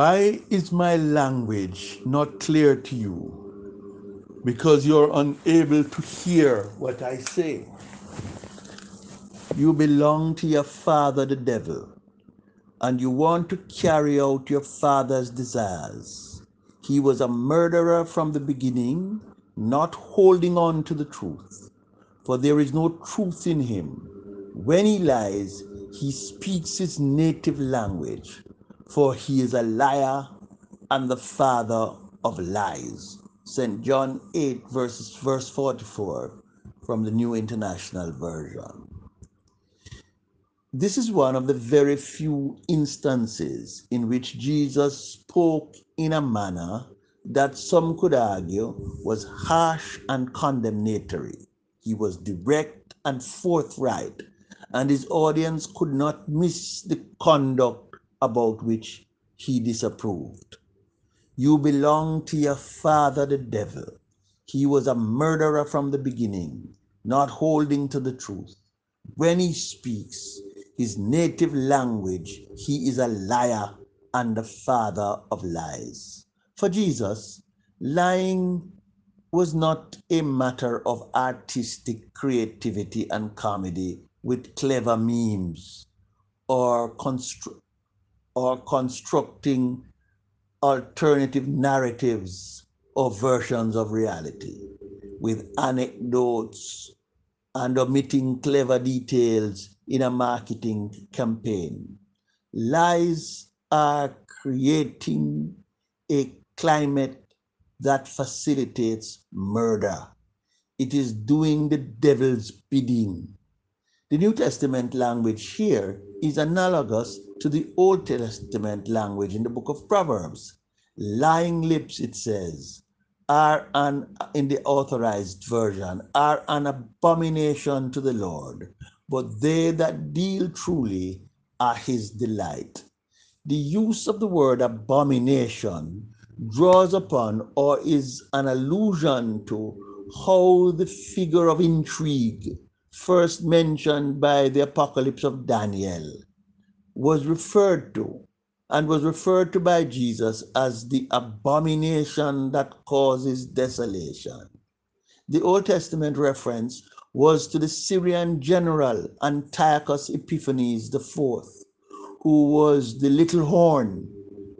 Why is my language not clear to you? Because you're unable to hear what I say. You belong to your father, the devil, and you want to carry out your father's desires. He was a murderer from the beginning, not holding on to the truth, for there is no truth in him. When he lies, he speaks his native language for he is a liar and the father of lies. St. John 8, verses, verse 44 from the New International Version. This is one of the very few instances in which Jesus spoke in a manner that some could argue was harsh and condemnatory. He was direct and forthright, and his audience could not miss the conduct about which he disapproved. You belong to your father, the devil. He was a murderer from the beginning, not holding to the truth. When he speaks his native language, he is a liar and the father of lies. For Jesus, lying was not a matter of artistic creativity and comedy with clever memes or constru- or constructing alternative narratives or versions of reality with anecdotes and omitting clever details in a marketing campaign. Lies are creating a climate that facilitates murder. It is doing the devil's bidding. The New Testament language here is analogous to the Old Testament language in the book of Proverbs. Lying lips, it says, are an, in the authorized version, are an abomination to the Lord, but they that deal truly are his delight. The use of the word abomination draws upon or is an allusion to how the figure of intrigue, first mentioned by the Apocalypse of Daniel, was referred to and was referred to by Jesus as the abomination that causes desolation. The Old Testament reference was to the Syrian general Antiochus Epiphanes IV, who was the little horn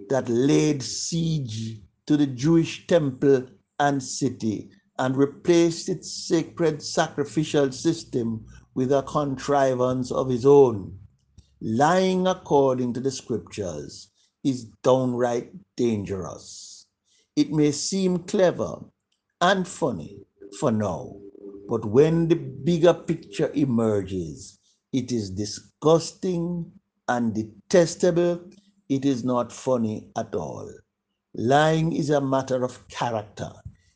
that laid siege to the Jewish temple and city and replaced its sacred sacrificial system with a contrivance of his own lying according to the scriptures is downright dangerous. It may seem clever and funny for now, but when the bigger picture emerges, it is disgusting and detestable. It is not funny at all. Lying is a matter of character.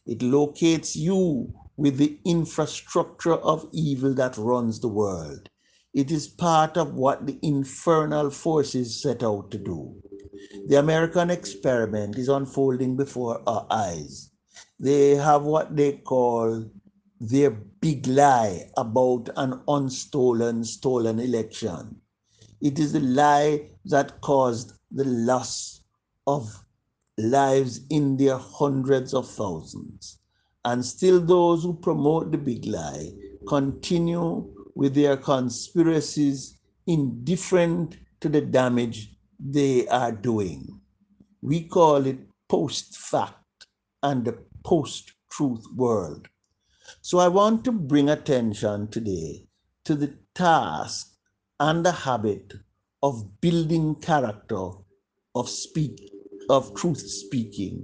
It locates you with the infrastructure of evil that runs the world. It is part of what the infernal forces set out to do. The American experiment is unfolding before our eyes. They have what they call their big lie about an unstolen, stolen election. It is the lie that caused the loss of lives in their hundreds of thousands. And still, those who promote the big lie continue with their conspiracies indifferent to the damage they are doing. We call it post fact and the post truth world. So I want to bring attention today to the task and the habit of building character of speak of truth speaking.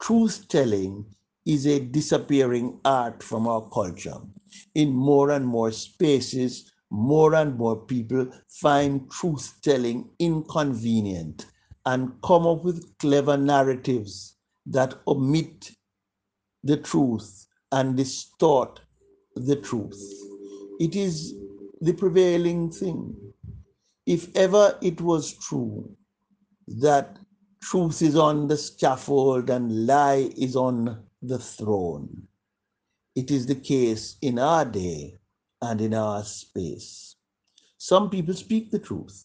Truth telling is a disappearing art from our culture. In more and more spaces, more and more people find truth telling inconvenient and come up with clever narratives that omit the truth and distort the truth. It is the prevailing thing. If ever it was true that truth is on the scaffold and lie is on the throne, it is the case in our day and in our space. Some people speak the truth,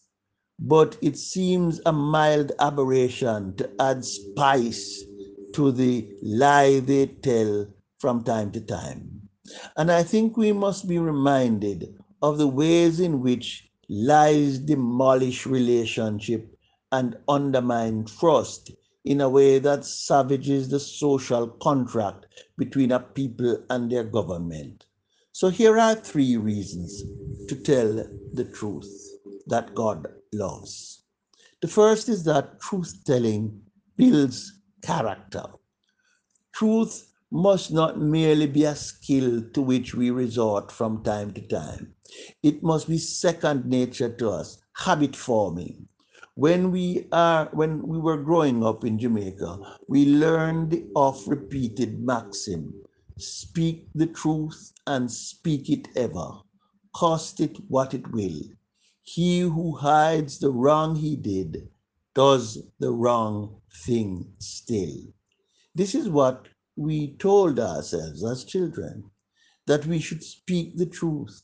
but it seems a mild aberration to add spice to the lie they tell from time to time. And I think we must be reminded of the ways in which lies demolish relationship and undermine trust in a way that savages the social contract between a people and their government. So here are three reasons to tell the truth that God loves. The first is that truth telling builds character. Truth must not merely be a skill to which we resort from time to time. It must be second nature to us, habit forming. When we are when we were growing up in Jamaica, we learned the oft repeated maxim, speak the truth and speak it ever, cost it what it will. He who hides the wrong he did does the wrong thing still. This is what we told ourselves as children that we should speak the truth.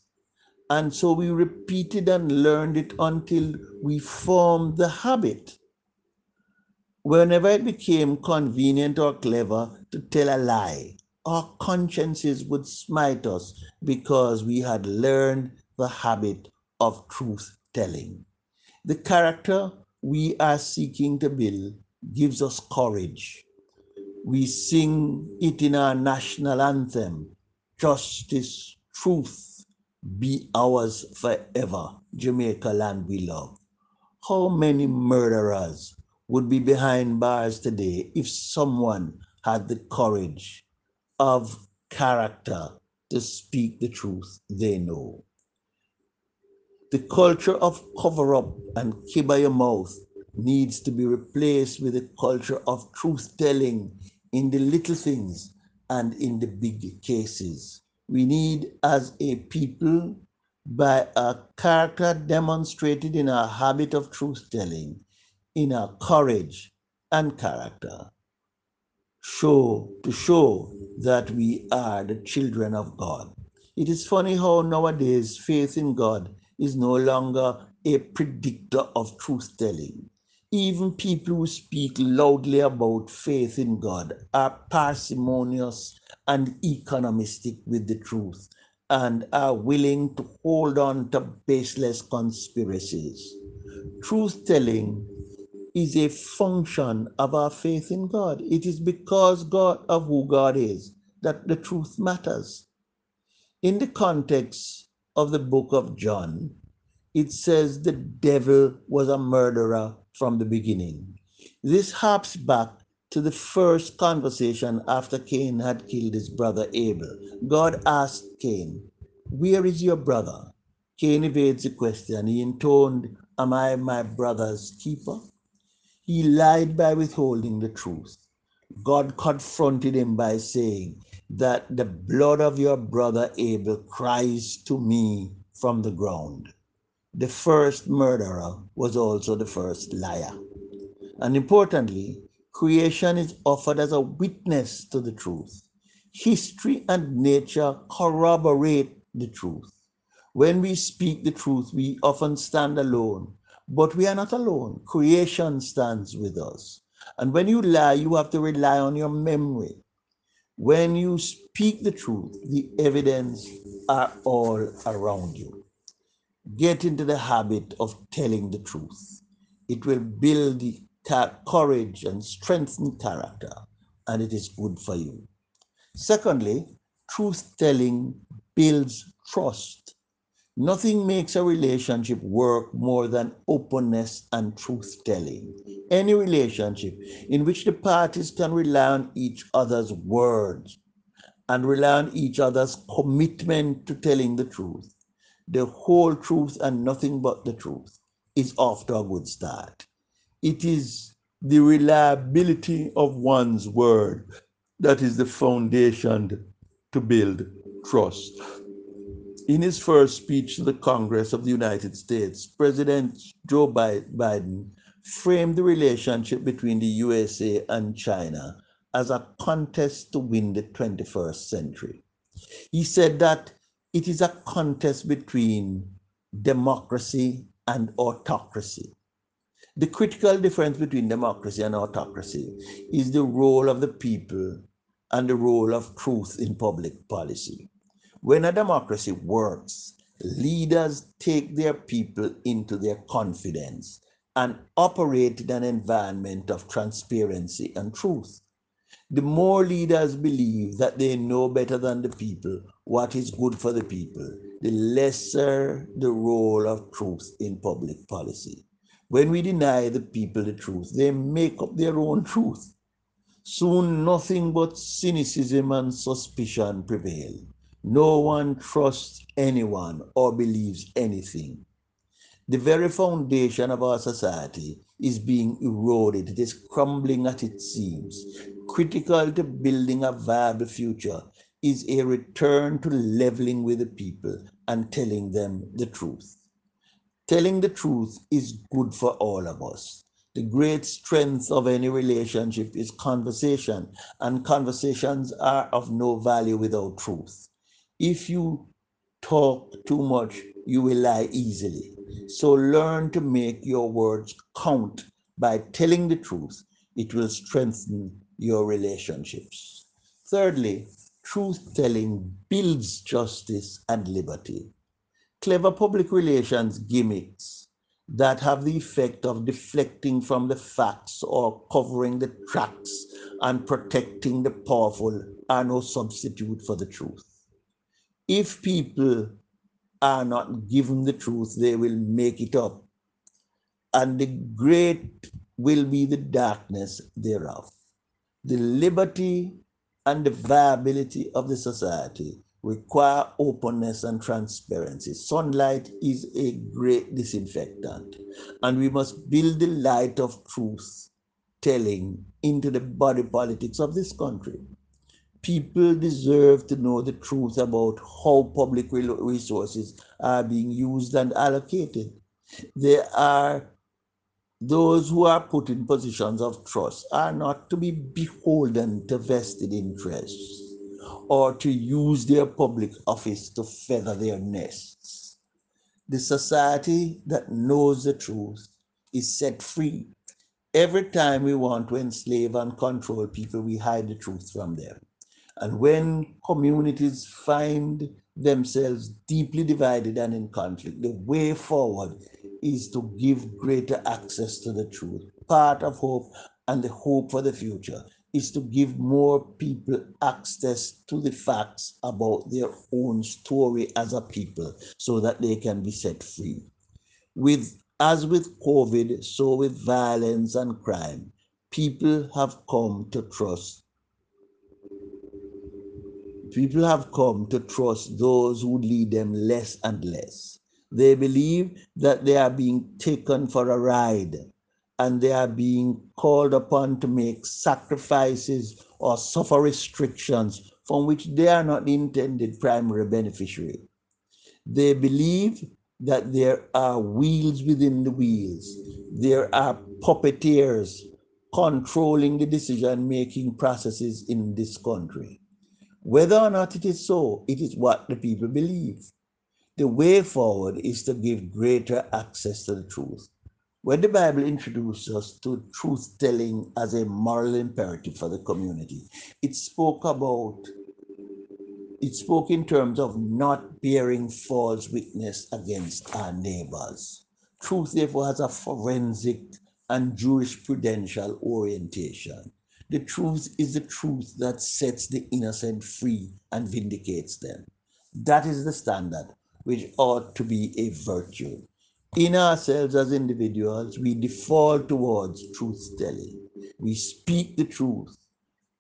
And so we repeated and learned it until we formed the habit. Whenever it became convenient or clever to tell a lie, our consciences would smite us because we had learned the habit of truth telling. The character we are seeking to build gives us courage we sing it in our national anthem justice, truth be ours forever, Jamaica land we love. How many murderers would be behind bars today if someone had the courage of character to speak the truth they know? The culture of cover up and keep by your mouth needs to be replaced with a culture of truth telling in the little things and in the big cases. We need, as a people, by a character demonstrated in our habit of truth telling, in our courage and character, show to show that we are the children of God. It is funny how nowadays faith in God is no longer a predictor of truth telling. Even people who speak loudly about faith in God are parsimonious and economistic with the truth and are willing to hold on to baseless conspiracies. Truth telling is a function of our faith in God. It is because God of who God is that the truth matters. In the context of the book of John, it says the devil was a murderer from the beginning. This harps back to the first conversation after Cain had killed his brother Abel. God asked Cain, Where is your brother? Cain evades the question. He intoned, Am I my brother's keeper? He lied by withholding the truth. God confronted him by saying that the blood of your brother Abel cries to me from the ground the first murderer was also the first liar. And importantly, creation is offered as a witness to the truth. History and nature corroborate the truth. When we speak the truth, we often stand alone, but we are not alone. Creation stands with us. And when you lie, you have to rely on your memory. When you speak the truth, the evidence are all around you. Get into the habit of telling the truth. It will build courage and strengthen character, and it is good for you. Secondly, truth telling builds trust. Nothing makes a relationship work more than openness and truth telling. any relationship in which the parties can rely on each other's words and rely on each other's commitment to telling the truth, the whole truth and nothing but the truth, is off to a good start. It is the reliability of one's word that is the foundation to build trust. In his first speech to the Congress of the United States, President Joe Biden framed the relationship between the USA and China as a contest to win the 21st century. He said that it is a contest between democracy and autocracy. The critical difference between democracy and autocracy is the role of the people and the role of truth in public policy. When a democracy works, leaders take their people into their confidence and operate in an environment of transparency and truth. The more leaders believe that they know better than the people what is good for the people, the lesser the role of truth in public policy. When we deny the people the truth, they make up their own truth. Soon nothing but cynicism and suspicion prevail. No one trusts anyone or believes anything. The very foundation of our society is being eroded. It is crumbling at its seams. Critical to building a viable future is a return to leveling with the people and telling them the truth. Telling the truth is good for all of us. The great strength of any relationship is conversation, and conversations are of no value without truth. If you talk too much, you will lie easily. So learn to make your words count by telling the truth. It will strengthen your relationships. Thirdly, truth telling builds justice and liberty. Clever public relations gimmicks that have the effect of deflecting from the facts or covering the tracks and protecting the powerful are no substitute for the truth if people are not given the truth, they will make it up. And the great will be the darkness thereof. The liberty and the viability of the society require openness and transparency. Sunlight is a great disinfectant, and we must build the light of truth telling into the body politics of this country people deserve to know the truth about how public resources are being used and allocated. There are those who are put in positions of trust are not to be beholden to vested interests or to use their public office to feather their nests. The society that knows the truth is set free. Every time we want to enslave and control people, we hide the truth from them. And when communities find themselves deeply divided and in conflict, the way forward is to give greater access to the truth. Part of hope and the hope for the future is to give more people access to the facts about their own story as a people so that they can be set free. With as with COVID, so with violence and crime, people have come to trust People have come to trust those who lead them less and less. They believe that they are being taken for a ride and they are being called upon to make sacrifices or suffer restrictions from which they are not the intended primary beneficiary. They believe that there are wheels within the wheels. There are puppeteers controlling the decision making processes in this country. Whether or not it is so, it is what the people believe. The way forward is to give greater access to the truth. When the Bible introduced us to truth telling as a moral imperative for the community, it spoke about, it spoke in terms of not bearing false witness against our neighbors. Truth, therefore, has a forensic and jurisprudential orientation. The truth is the truth that sets the innocent free and vindicates them. That is the standard which ought to be a virtue. in ourselves as individuals, we default towards truth telling. We speak the truth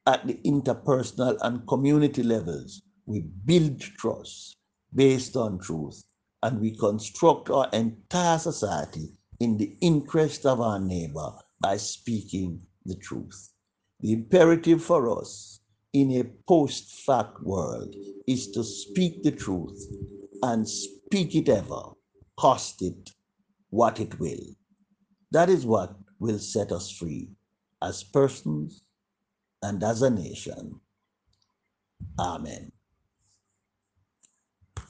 at the interpersonal and community levels. We build trust based on truth and we construct our entire society in the interest of our neighbor by speaking the truth. The imperative for us in a post fact world is to speak the truth and speak it ever, cost it what it will. That is what will set us free as persons and as a nation. Amen.